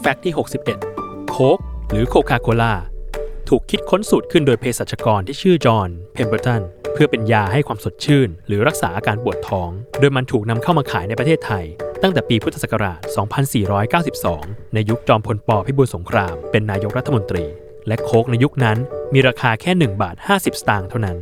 Fact ที่ 61 โค้กหรือโคคาโคลาถูกคิดค้นสูตรขึ้นโดยเภสัชกรที่ชื่อจอห์น เพมเบอร์ตัน เพื่อเป็นยาให้ความสดชื่น หรือรักษาอาการปวดท้อง โดยมันถูกนำเข้ามาขายในประเทศไทย ตั้งแต่ปีพุทธศักราช 2492 ในยุคจอมพล ป. พิบูลสงคราม เป็นนายกรัฐมนตรี และโค้กในยุคนั้นมีราคาแค่ 1 บาท 50 สตางค์เท่านั้น